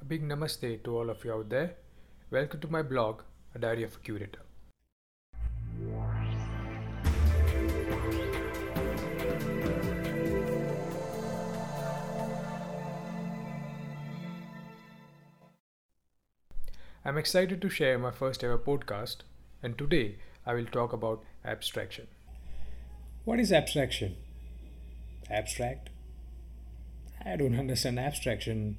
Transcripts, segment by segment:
A big namaste to all of you out there. Welcome to my blog, A Diary of a Curator. I'm excited to share my first ever podcast, and today I will talk about abstraction. What is abstraction? Abstract? I don't understand abstraction.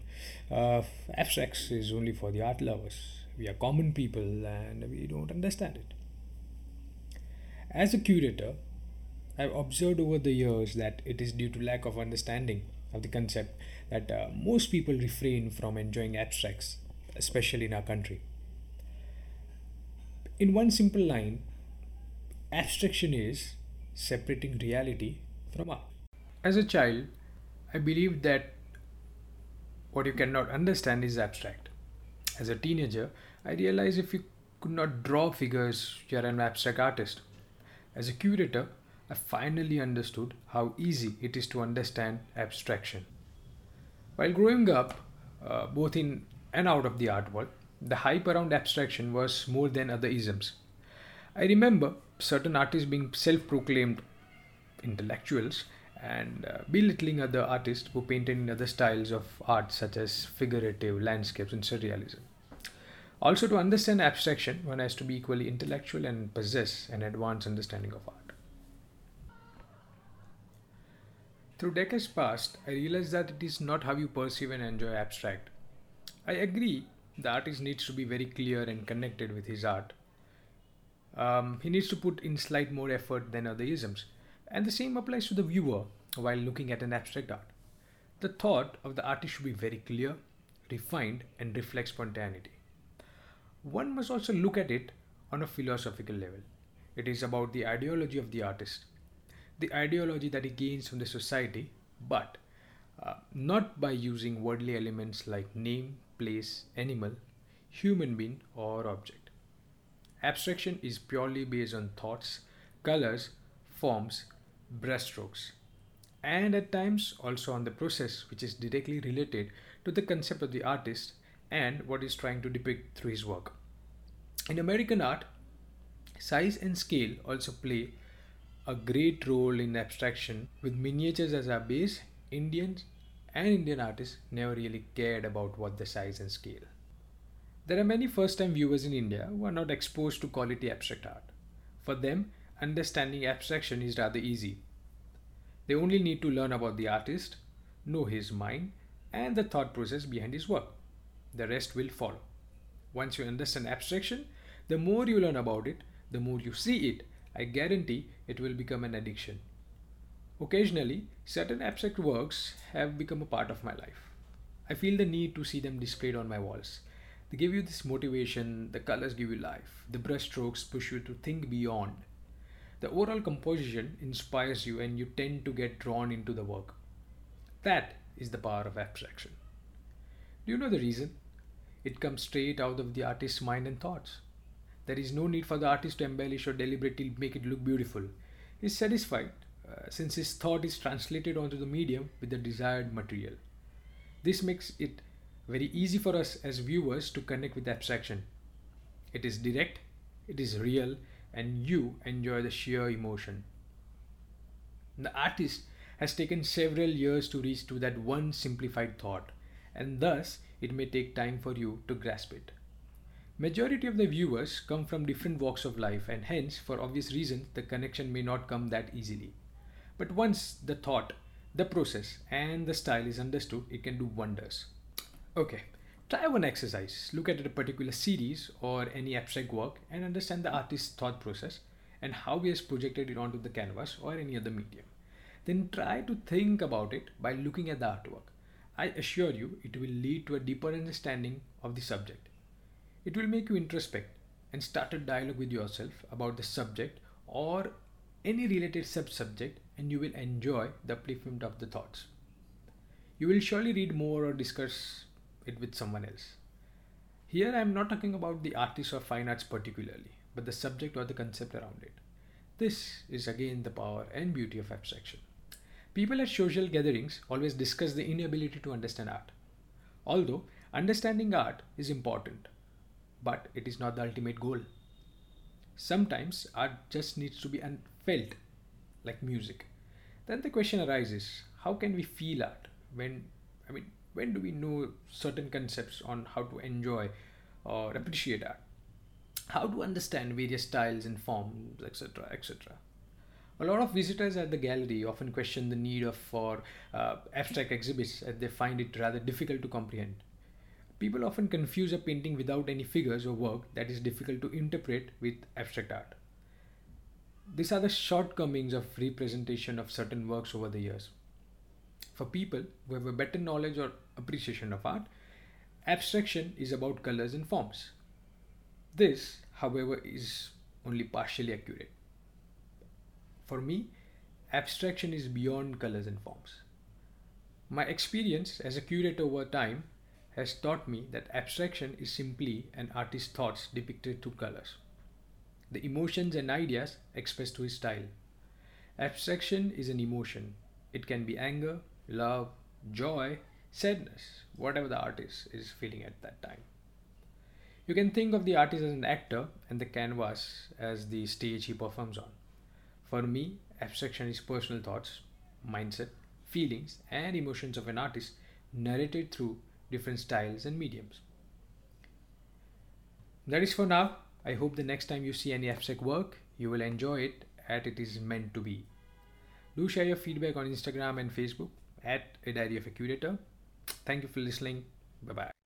Uh, abstracts is only for the art lovers. We are common people and we don't understand it. As a curator, I've observed over the years that it is due to lack of understanding of the concept that uh, most people refrain from enjoying abstracts especially in our country. In one simple line, abstraction is separating reality from art. As a child, I believe that what you cannot understand is abstract. As a teenager, I realized if you could not draw figures, you are an abstract artist. As a curator, I finally understood how easy it is to understand abstraction. While growing up, uh, both in and out of the art world, the hype around abstraction was more than other isms. I remember certain artists being self proclaimed intellectuals and uh, belittling other artists who painted in other styles of art such as figurative, landscapes, and surrealism. Also, to understand abstraction, one has to be equally intellectual and possess an advanced understanding of art. Through decades past, I realized that it is not how you perceive and enjoy abstract, I agree the artist needs to be very clear and connected with his art. Um, he needs to put in slight more effort than other isms. And the same applies to the viewer while looking at an abstract art. The thought of the artist should be very clear, refined, and reflect spontaneity. One must also look at it on a philosophical level. It is about the ideology of the artist, the ideology that he gains from the society, but uh, not by using worldly elements like name, place, animal, human being, or object. Abstraction is purely based on thoughts, colors, forms, brushstrokes, and at times also on the process which is directly related to the concept of the artist and what is trying to depict through his work. In American art, size and scale also play a great role in abstraction with miniatures as our base Indians and Indian artists never really cared about what the size and scale. There are many first time viewers in India who are not exposed to quality abstract art. For them, understanding abstraction is rather easy. They only need to learn about the artist, know his mind, and the thought process behind his work. The rest will follow. Once you understand abstraction, the more you learn about it, the more you see it, I guarantee it will become an addiction. Occasionally, certain abstract works have become a part of my life. I feel the need to see them displayed on my walls. They give you this motivation, the colors give you life, the brushstrokes push you to think beyond. The overall composition inspires you and you tend to get drawn into the work. That is the power of abstraction. Do you know the reason? It comes straight out of the artist's mind and thoughts. There is no need for the artist to embellish or deliberately make it look beautiful. He's satisfied uh, since his thought is translated onto the medium with the desired material. This makes it very easy for us as viewers to connect with abstraction. It is direct, it is real, and you enjoy the sheer emotion. The artist has taken several years to reach to that one simplified thought, and thus it may take time for you to grasp it. Majority of the viewers come from different walks of life, and hence, for obvious reasons, the connection may not come that easily. But once the thought, the process, and the style is understood, it can do wonders. Okay, try one exercise. Look at a particular series or any abstract work and understand the artist's thought process and how he has projected it onto the canvas or any other medium. Then try to think about it by looking at the artwork. I assure you, it will lead to a deeper understanding of the subject. It will make you introspect and start a dialogue with yourself about the subject or any related sub-subject and you will enjoy the upliftment of the thoughts. You will surely read more or discuss it with someone else. Here I am not talking about the artist or fine arts particularly, but the subject or the concept around it. This is again the power and beauty of abstraction. People at social gatherings always discuss the inability to understand art. Although Understanding art is important, but it is not the ultimate goal. Sometimes art just needs to be felt, like music. Then the question arises how can we feel art? When, I mean, when do we know certain concepts on how to enjoy or appreciate art? How to understand various styles and forms, etc. etc. A lot of visitors at the gallery often question the need of for uh, abstract exhibits as they find it rather difficult to comprehend. People often confuse a painting without any figures or work that is difficult to interpret with abstract art. These are the shortcomings of representation of certain works over the years. For people who have a better knowledge or appreciation of art, abstraction is about colors and forms. This, however, is only partially accurate. For me, abstraction is beyond colors and forms. My experience as a curator over time has taught me that abstraction is simply an artist's thoughts depicted through colors, the emotions and ideas expressed through his style. Abstraction is an emotion. It can be anger, love, joy, sadness, whatever the artist is feeling at that time. You can think of the artist as an actor and the canvas as the stage he performs on. For me, abstraction is personal thoughts, mindset, feelings, and emotions of an artist narrated through different styles and mediums. That is for now. I hope the next time you see any abstract work, you will enjoy it as it is meant to be. Do share your feedback on Instagram and Facebook at a diary of a curator. Thank you for listening. Bye bye.